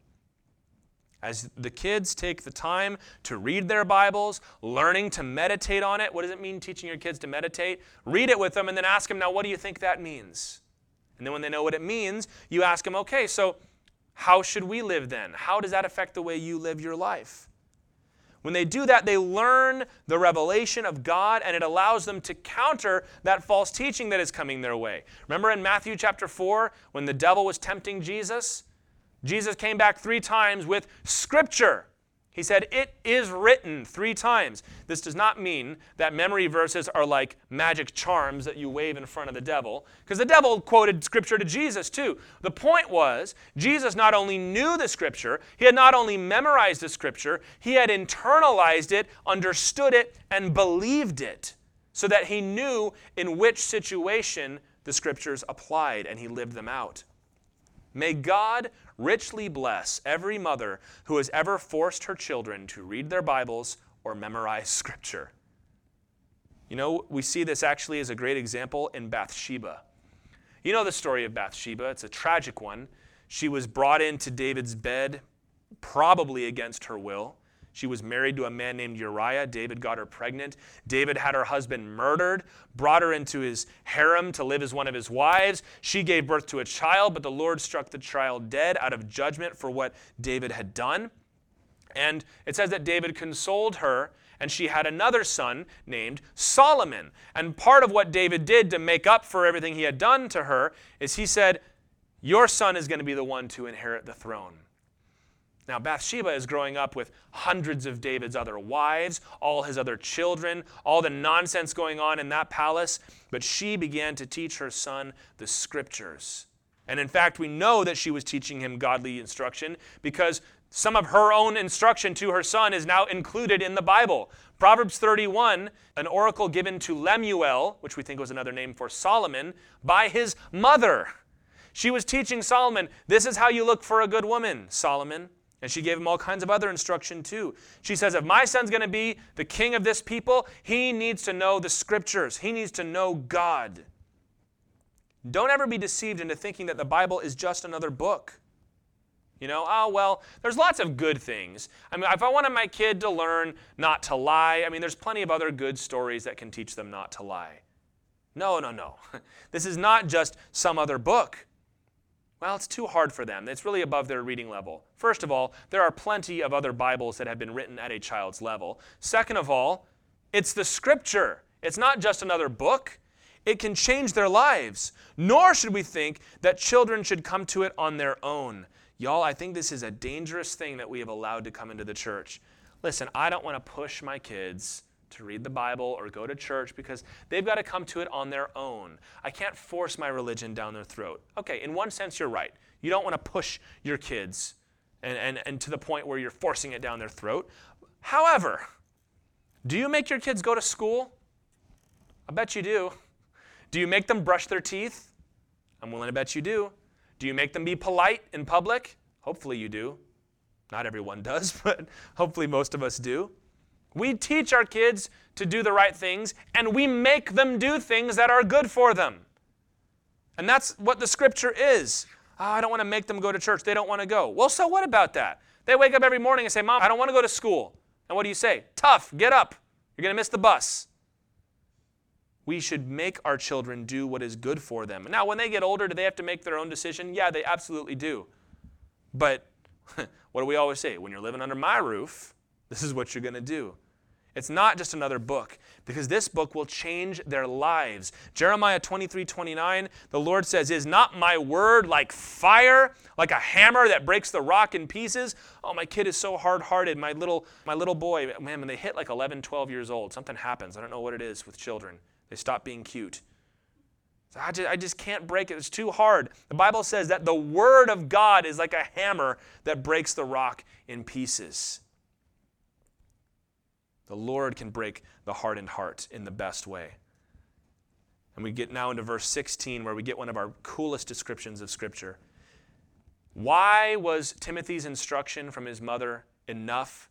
Speaker 1: As the kids take the time to read their Bibles, learning to meditate on it. What does it mean teaching your kids to meditate? Read it with them and then ask them, now, what do you think that means? And then when they know what it means, you ask them, okay, so how should we live then? How does that affect the way you live your life? When they do that, they learn the revelation of God and it allows them to counter that false teaching that is coming their way. Remember in Matthew chapter 4 when the devil was tempting Jesus? Jesus came back three times with scripture. He said, It is written three times. This does not mean that memory verses are like magic charms that you wave in front of the devil, because the devil quoted scripture to Jesus too. The point was, Jesus not only knew the scripture, he had not only memorized the scripture, he had internalized it, understood it, and believed it, so that he knew in which situation the scriptures applied and he lived them out. May God richly bless every mother who has ever forced her children to read their Bibles or memorize Scripture. You know, we see this actually as a great example in Bathsheba. You know the story of Bathsheba, it's a tragic one. She was brought into David's bed, probably against her will. She was married to a man named Uriah. David got her pregnant. David had her husband murdered, brought her into his harem to live as one of his wives. She gave birth to a child, but the Lord struck the child dead out of judgment for what David had done. And it says that David consoled her, and she had another son named Solomon. And part of what David did to make up for everything he had done to her is he said, Your son is going to be the one to inherit the throne. Now, Bathsheba is growing up with hundreds of David's other wives, all his other children, all the nonsense going on in that palace, but she began to teach her son the scriptures. And in fact, we know that she was teaching him godly instruction because some of her own instruction to her son is now included in the Bible. Proverbs 31, an oracle given to Lemuel, which we think was another name for Solomon, by his mother. She was teaching Solomon, This is how you look for a good woman, Solomon. And she gave him all kinds of other instruction too. She says, if my son's going to be the king of this people, he needs to know the scriptures, he needs to know God. Don't ever be deceived into thinking that the Bible is just another book. You know, oh, well, there's lots of good things. I mean, if I wanted my kid to learn not to lie, I mean, there's plenty of other good stories that can teach them not to lie. No, no, no. This is not just some other book. Well, it's too hard for them. It's really above their reading level. First of all, there are plenty of other Bibles that have been written at a child's level. Second of all, it's the scripture. It's not just another book. It can change their lives. Nor should we think that children should come to it on their own. Y'all, I think this is a dangerous thing that we have allowed to come into the church. Listen, I don't want to push my kids to read the Bible or go to church because they've got to come to it on their own. I can't force my religion down their throat. Okay, in one sense, you're right. You don't want to push your kids and, and, and to the point where you're forcing it down their throat. However, do you make your kids go to school? I bet you do. Do you make them brush their teeth? I'm willing to bet you do. Do you make them be polite in public? Hopefully you do. Not everyone does, but hopefully most of us do. We teach our kids to do the right things, and we make them do things that are good for them. And that's what the scripture is. Oh, I don't want to make them go to church. They don't want to go. Well, so what about that? They wake up every morning and say, Mom, I don't want to go to school. And what do you say? Tough, get up. You're going to miss the bus. We should make our children do what is good for them. Now, when they get older, do they have to make their own decision? Yeah, they absolutely do. But what do we always say? When you're living under my roof, this is what you're going to do. It's not just another book, because this book will change their lives. Jeremiah 23 29, the Lord says, Is not my word like fire, like a hammer that breaks the rock in pieces? Oh, my kid is so hard hearted. My little, my little boy, man, when they hit like 11, 12 years old, something happens. I don't know what it is with children. They stop being cute. I just, I just can't break it. It's too hard. The Bible says that the word of God is like a hammer that breaks the rock in pieces. The Lord can break the hardened heart in the best way. And we get now into verse 16 where we get one of our coolest descriptions of Scripture. Why was Timothy's instruction from his mother enough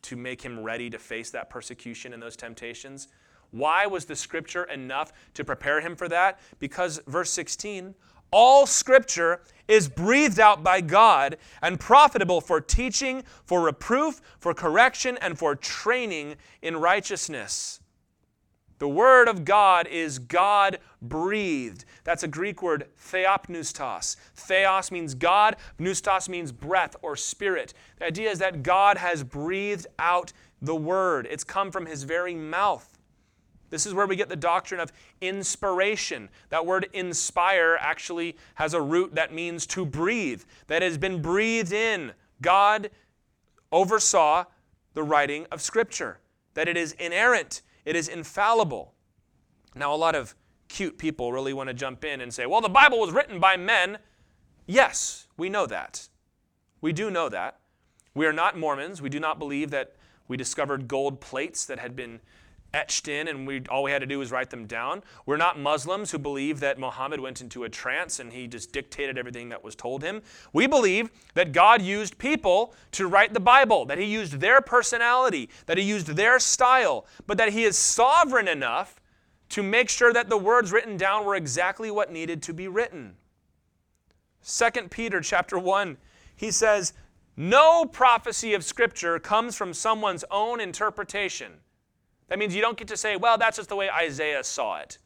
Speaker 1: to make him ready to face that persecution and those temptations? Why was the Scripture enough to prepare him for that? Because, verse 16, all scripture is breathed out by God and profitable for teaching, for reproof, for correction, and for training in righteousness. The Word of God is God breathed. That's a Greek word, theopneustos. Theos means God, pneustos means breath or spirit. The idea is that God has breathed out the Word, it's come from His very mouth. This is where we get the doctrine of inspiration. That word inspire actually has a root that means to breathe, that has been breathed in. God oversaw the writing of Scripture, that it is inerrant, it is infallible. Now, a lot of cute people really want to jump in and say, well, the Bible was written by men. Yes, we know that. We do know that. We are not Mormons. We do not believe that we discovered gold plates that had been etched in and we all we had to do was write them down. We're not Muslims who believe that Muhammad went into a trance and he just dictated everything that was told him. We believe that God used people to write the Bible, that he used their personality, that he used their style, but that he is sovereign enough to make sure that the words written down were exactly what needed to be written. 2 Peter chapter 1, he says, "No prophecy of scripture comes from someone's own interpretation." That means you don't get to say, well, that's just the way Isaiah saw it.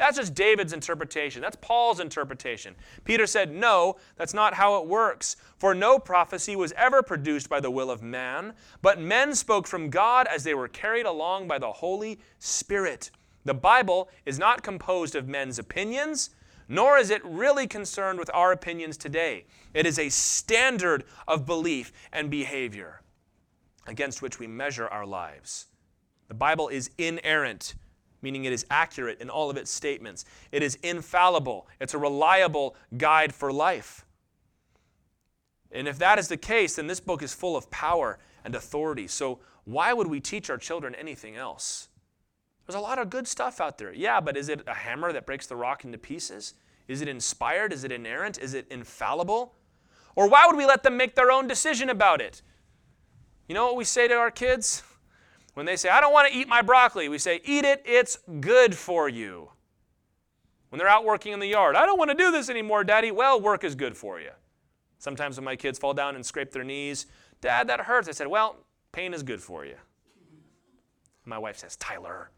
Speaker 1: That's just David's interpretation. That's Paul's interpretation. Peter said, No, that's not how it works. For no prophecy was ever produced by the will of man, but men spoke from God as they were carried along by the Holy Spirit. The Bible is not composed of men's opinions, nor is it really concerned with our opinions today. It is a standard of belief and behavior against which we measure our lives. The Bible is inerrant, meaning it is accurate in all of its statements. It is infallible, it's a reliable guide for life. And if that is the case, then this book is full of power and authority. So, why would we teach our children anything else? There's a lot of good stuff out there. Yeah, but is it a hammer that breaks the rock into pieces? Is it inspired? Is it inerrant? Is it infallible? Or why would we let them make their own decision about it? You know what we say to our kids? When they say, I don't want to eat my broccoli, we say, Eat it, it's good for you. When they're out working in the yard, I don't want to do this anymore, Daddy. Well, work is good for you. Sometimes when my kids fall down and scrape their knees, Dad, that hurts. I said, Well, pain is good for you. My wife says, Tyler.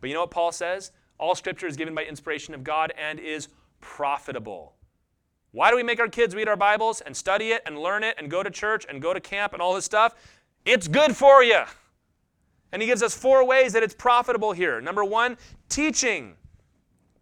Speaker 1: But you know what Paul says? All scripture is given by inspiration of God and is profitable. Why do we make our kids read our Bibles and study it and learn it and go to church and go to camp and all this stuff? It's good for you. And he gives us four ways that it's profitable here. Number one, teaching.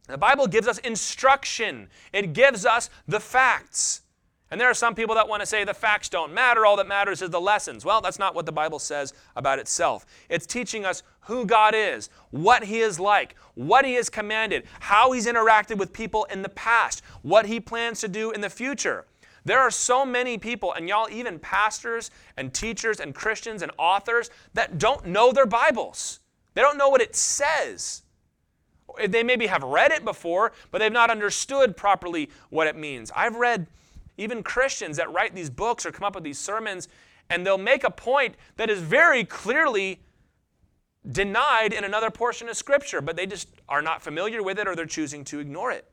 Speaker 1: The Bible gives us instruction, it gives us the facts. And there are some people that want to say the facts don't matter, all that matters is the lessons. Well, that's not what the Bible says about itself. It's teaching us who God is, what He is like, what He has commanded, how He's interacted with people in the past, what He plans to do in the future. There are so many people, and y'all, even pastors and teachers and Christians and authors, that don't know their Bibles. They don't know what it says. They maybe have read it before, but they've not understood properly what it means. I've read even Christians that write these books or come up with these sermons, and they'll make a point that is very clearly denied in another portion of Scripture, but they just are not familiar with it or they're choosing to ignore it.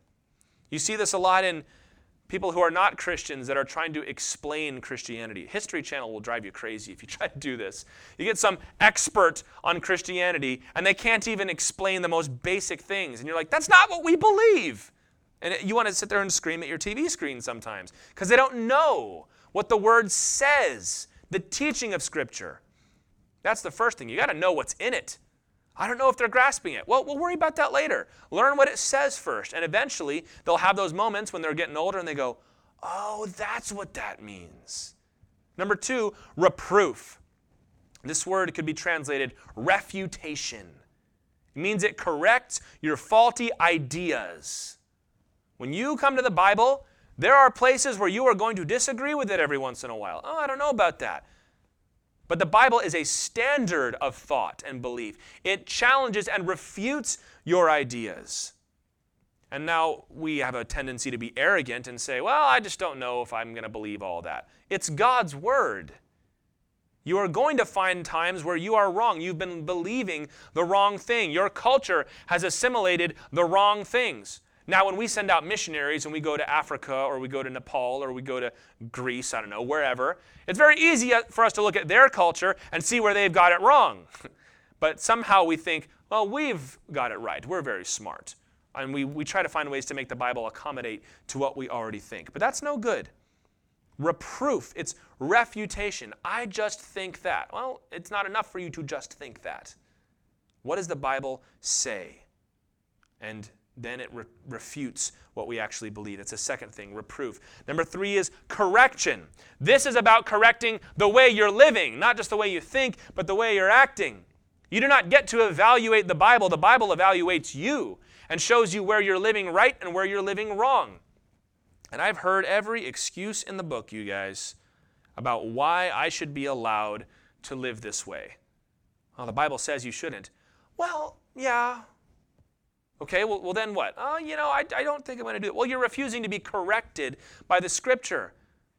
Speaker 1: You see this a lot in people who are not Christians that are trying to explain Christianity. History Channel will drive you crazy if you try to do this. You get some expert on Christianity and they can't even explain the most basic things. And you're like, that's not what we believe. And you want to sit there and scream at your TV screen sometimes because they don't know what the Word says, the teaching of Scripture. That's the first thing. You got to know what's in it. I don't know if they're grasping it. Well, we'll worry about that later. Learn what it says first. And eventually, they'll have those moments when they're getting older and they go, oh, that's what that means. Number two, reproof. This word could be translated refutation. It means it corrects your faulty ideas. When you come to the Bible, there are places where you are going to disagree with it every once in a while. Oh, I don't know about that. But the Bible is a standard of thought and belief. It challenges and refutes your ideas. And now we have a tendency to be arrogant and say, well, I just don't know if I'm going to believe all that. It's God's Word. You are going to find times where you are wrong. You've been believing the wrong thing. Your culture has assimilated the wrong things. Now, when we send out missionaries and we go to Africa or we go to Nepal or we go to Greece, I don't know, wherever, it's very easy uh, for us to look at their culture and see where they've got it wrong. but somehow we think, well, we've got it right. We're very smart. And we, we try to find ways to make the Bible accommodate to what we already think. But that's no good. Reproof, it's refutation. I just think that. Well, it's not enough for you to just think that. What does the Bible say? And then it re- refutes what we actually believe. It's a second thing, reproof. Number three is correction. This is about correcting the way you're living, not just the way you think, but the way you're acting. You do not get to evaluate the Bible, the Bible evaluates you and shows you where you're living right and where you're living wrong. And I've heard every excuse in the book, you guys, about why I should be allowed to live this way. Well, the Bible says you shouldn't. Well, yeah, Okay, well, well then what? Oh, you know, I, I don't think I'm going to do it. Well, you're refusing to be corrected by the scripture.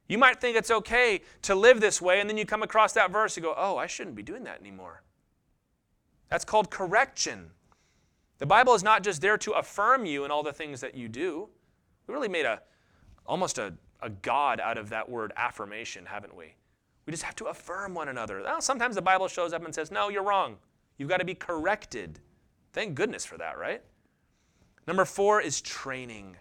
Speaker 1: You might think it's okay to live this way, and then you come across that verse and go, oh, I shouldn't be doing that anymore. That's called correction. The Bible is not just there to affirm you in all the things that you do. We really made a almost a, a God out of that word affirmation, haven't we? We just have to affirm one another. Well, sometimes the Bible shows up and says, no, you're wrong. You've got to be corrected. Thank goodness for that, right? Number four is training.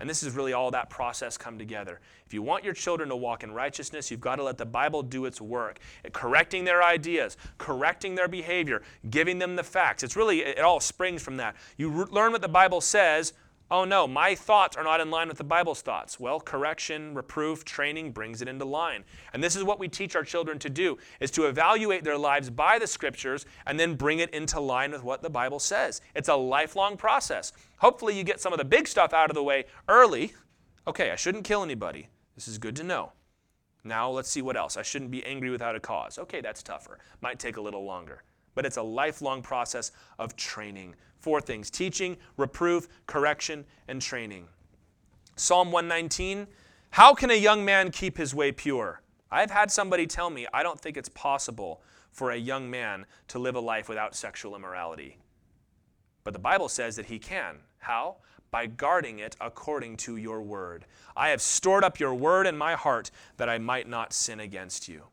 Speaker 1: And this is really all that process come together. If you want your children to walk in righteousness, you've got to let the Bible do its work, correcting their ideas, correcting their behavior, giving them the facts. It's really, it all springs from that. You learn what the Bible says, oh no, my thoughts are not in line with the Bible's thoughts. Well, correction, reproof, training brings it into line. And this is what we teach our children to do is to evaluate their lives by the scriptures and then bring it into line with what the Bible says. It's a lifelong process. Hopefully you get some of the big stuff out of the way early. Okay, I shouldn't kill anybody. This is good to know. Now let's see what else. I shouldn't be angry without a cause. Okay, that's tougher. Might take a little longer. But it's a lifelong process of training Four things teaching, reproof, correction, and training. Psalm 119 How can a young man keep his way pure? I've had somebody tell me, I don't think it's possible for a young man to live a life without sexual immorality. But the Bible says that he can. How? By guarding it according to your word. I have stored up your word in my heart that I might not sin against you.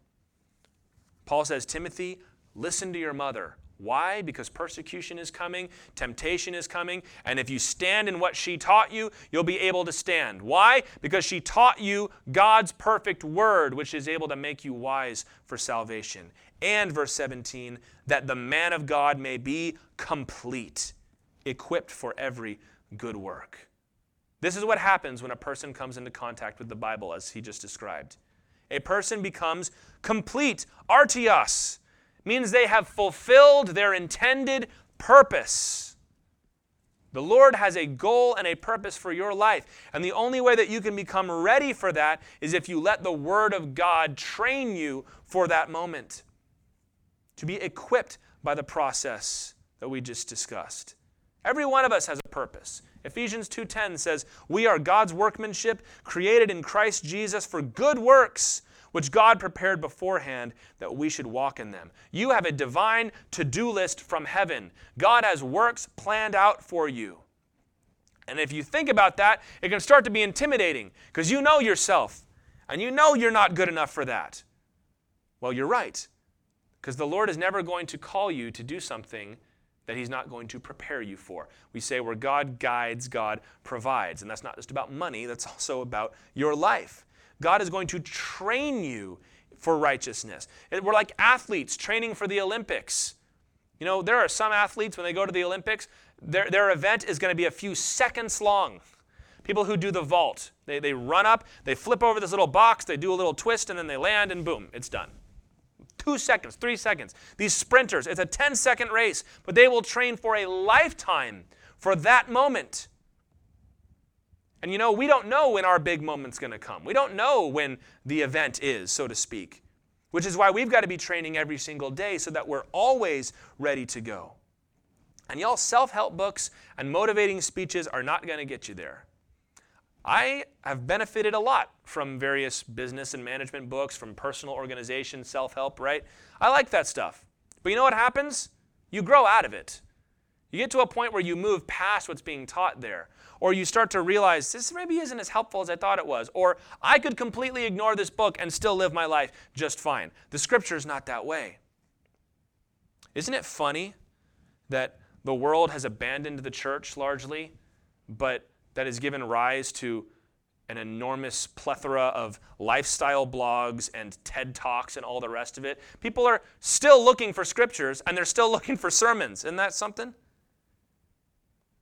Speaker 1: Paul says, Timothy, listen to your mother. Why? Because persecution is coming, temptation is coming, and if you stand in what she taught you, you'll be able to stand. Why? Because she taught you God's perfect word, which is able to make you wise for salvation. And verse 17, that the man of God may be complete, equipped for every good work. This is what happens when a person comes into contact with the Bible, as he just described. A person becomes complete, artios means they have fulfilled their intended purpose. The Lord has a goal and a purpose for your life. And the only way that you can become ready for that is if you let the Word of God train you for that moment. To be equipped by the process that we just discussed. Every one of us has a purpose. Ephesians 2:10 says, "We are God's workmanship, created in Christ Jesus for good works, which God prepared beforehand that we should walk in them. You have a divine to do list from heaven. God has works planned out for you. And if you think about that, it can start to be intimidating because you know yourself and you know you're not good enough for that. Well, you're right because the Lord is never going to call you to do something that He's not going to prepare you for. We say where God guides, God provides. And that's not just about money, that's also about your life. God is going to train you for righteousness. We're like athletes training for the Olympics. You know, there are some athletes when they go to the Olympics, their, their event is going to be a few seconds long. People who do the vault, they, they run up, they flip over this little box, they do a little twist, and then they land, and boom, it's done. Two seconds, three seconds. These sprinters, it's a 10 second race, but they will train for a lifetime for that moment. And you know, we don't know when our big moment's going to come. We don't know when the event is, so to speak. Which is why we've got to be training every single day so that we're always ready to go. And y'all, self help books and motivating speeches are not going to get you there. I have benefited a lot from various business and management books, from personal organization, self help, right? I like that stuff. But you know what happens? You grow out of it. You get to a point where you move past what's being taught there or you start to realize this maybe isn't as helpful as I thought it was, or I could completely ignore this book and still live my life just fine. The scripture is not that way. Isn't it funny that the world has abandoned the church largely, but that has given rise to an enormous plethora of lifestyle blogs and TED Talks and all the rest of it. People are still looking for scriptures and they're still looking for sermons. Isn't that something?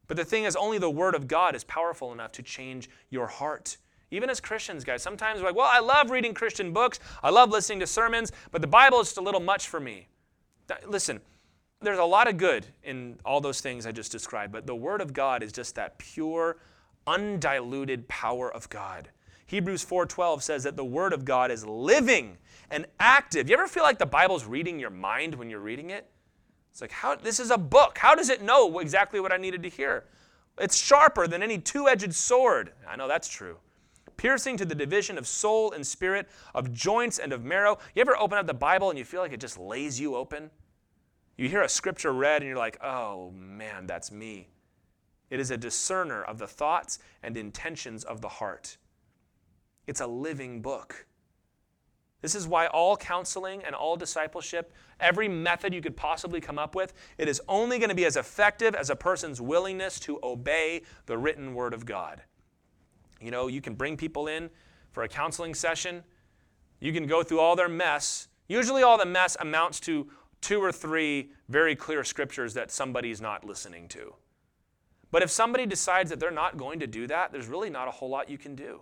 Speaker 1: But the thing is, only the Word of God is powerful enough to change your heart. Even as Christians, guys, sometimes we're like, well, I love reading Christian books, I love listening to sermons, but the Bible is just a little much for me. Listen, there's a lot of good in all those things I just described, but the Word of God is just that pure, undiluted power of God. Hebrews 4:12 says that the word of God is living and active. You ever feel like the Bible's reading your mind when you're reading it? It's like, how, this is a book. How does it know exactly what I needed to hear? It's sharper than any two edged sword. I know that's true. Piercing to the division of soul and spirit, of joints and of marrow. You ever open up the Bible and you feel like it just lays you open? You hear a scripture read and you're like, oh man, that's me. It is a discerner of the thoughts and intentions of the heart. It's a living book. This is why all counseling and all discipleship, every method you could possibly come up with, it is only going to be as effective as a person's willingness to obey the written word of God. You know, you can bring people in for a counseling session, you can go through all their mess. Usually, all the mess amounts to two or three very clear scriptures that somebody's not listening to. But if somebody decides that they're not going to do that, there's really not a whole lot you can do.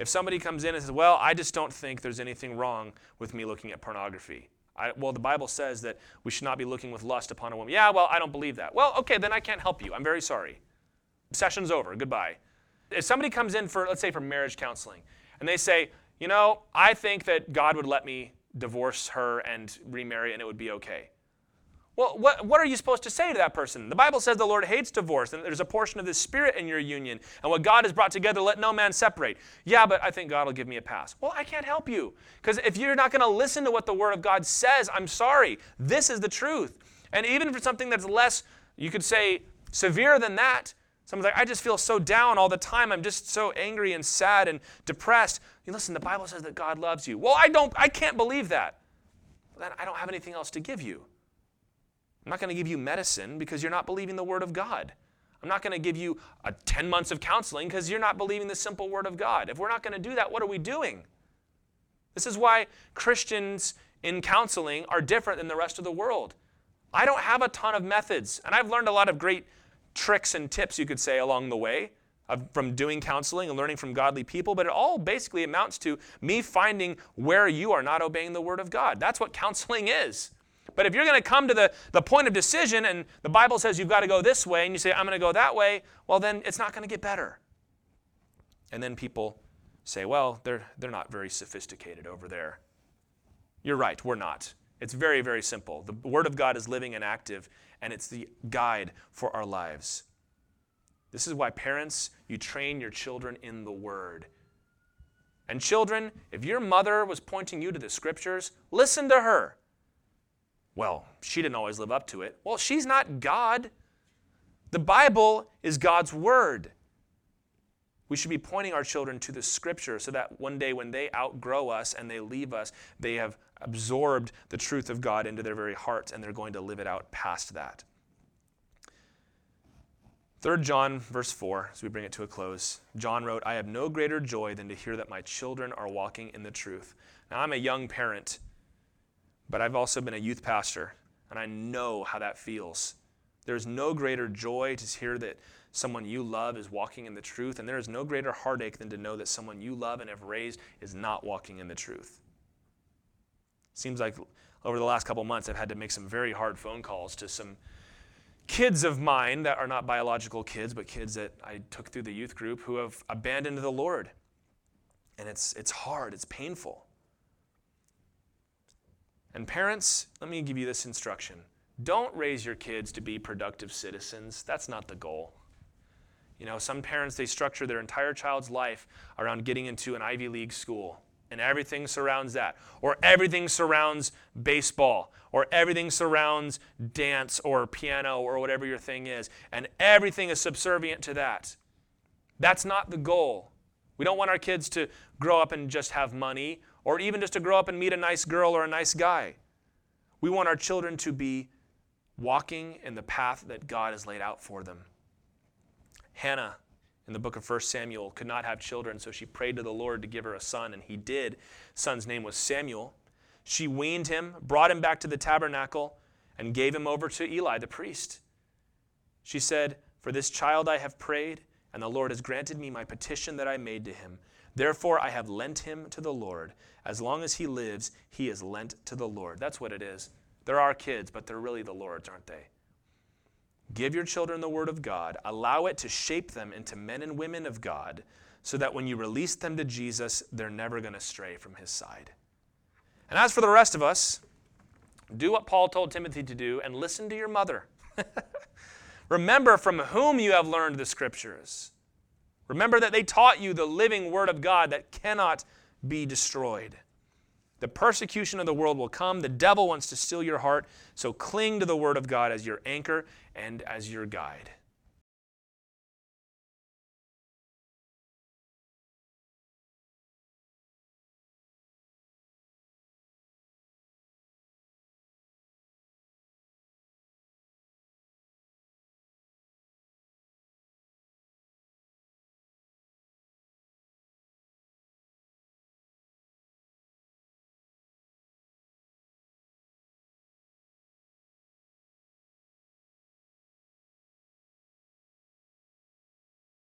Speaker 1: If somebody comes in and says, Well, I just don't think there's anything wrong with me looking at pornography. I, well, the Bible says that we should not be looking with lust upon a woman. Yeah, well, I don't believe that. Well, okay, then I can't help you. I'm very sorry. Session's over. Goodbye. If somebody comes in for, let's say, for marriage counseling, and they say, You know, I think that God would let me divorce her and remarry and it would be okay. Well, what, what are you supposed to say to that person? The Bible says the Lord hates divorce, and there's a portion of the Spirit in your union. And what God has brought together, let no man separate. Yeah, but I think God will give me a pass. Well, I can't help you. Because if you're not going to listen to what the Word of God says, I'm sorry. This is the truth. And even for something that's less, you could say, severe than that, someone's like, I just feel so down all the time. I'm just so angry and sad and depressed. You listen, the Bible says that God loves you. Well, I don't, I can't believe that. Well, then I don't have anything else to give you. I'm not going to give you medicine because you're not believing the Word of God. I'm not going to give you a 10 months of counseling because you're not believing the simple Word of God. If we're not going to do that, what are we doing? This is why Christians in counseling are different than the rest of the world. I don't have a ton of methods, and I've learned a lot of great tricks and tips, you could say, along the way from doing counseling and learning from godly people, but it all basically amounts to me finding where you are not obeying the Word of God. That's what counseling is. But if you're going to come to the, the point of decision and the Bible says you've got to go this way and you say, I'm going to go that way, well, then it's not going to get better. And then people say, well, they're, they're not very sophisticated over there. You're right, we're not. It's very, very simple. The Word of God is living and active, and it's the guide for our lives. This is why, parents, you train your children in the Word. And children, if your mother was pointing you to the Scriptures, listen to her. Well, she didn't always live up to it. Well, she's not God. The Bible is God's Word. We should be pointing our children to the Scripture so that one day when they outgrow us and they leave us, they have absorbed the truth of God into their very hearts and they're going to live it out past that. 3 John, verse 4, as we bring it to a close, John wrote, I have no greater joy than to hear that my children are walking in the truth. Now, I'm a young parent, but I've also been a youth pastor, and I know how that feels. There's no greater joy to hear that someone you love is walking in the truth, and there is no greater heartache than to know that someone you love and have raised is not walking in the truth. Seems like over the last couple months, I've had to make some very hard phone calls to some kids of mine that are not biological kids, but kids that I took through the youth group who have abandoned the Lord. And it's, it's hard, it's painful. And parents, let me give you this instruction don't raise your kids to be productive citizens. That's not the goal. You know, some parents, they structure their entire child's life around getting into an Ivy League school and everything surrounds that. Or everything surrounds baseball, or everything surrounds dance or piano or whatever your thing is. And everything is subservient to that. That's not the goal. We don't want our kids to grow up and just have money, or even just to grow up and meet a nice girl or a nice guy. We want our children to be walking in the path that God has laid out for them. Hannah in the book of 1 Samuel could not have children, so she prayed to the Lord to give her a son, and he did. Son's name was Samuel. She weaned him, brought him back to the tabernacle, and gave him over to Eli the priest. She said, For this child I have prayed, and the Lord has granted me my petition that I made to him. Therefore I have lent him to the Lord. As long as he lives, he is lent to the Lord. That's what it is. They're our kids, but they're really the Lord's, aren't they? Give your children the Word of God, allow it to shape them into men and women of God, so that when you release them to Jesus, they're never going to stray from His side. And as for the rest of us, do what Paul told Timothy to do and listen to your mother. Remember from whom you have learned the Scriptures. Remember that they taught you the living Word of God that cannot be destroyed. The persecution of the world will come. The devil wants to steal your heart. So cling to the Word of God as your anchor and as your guide.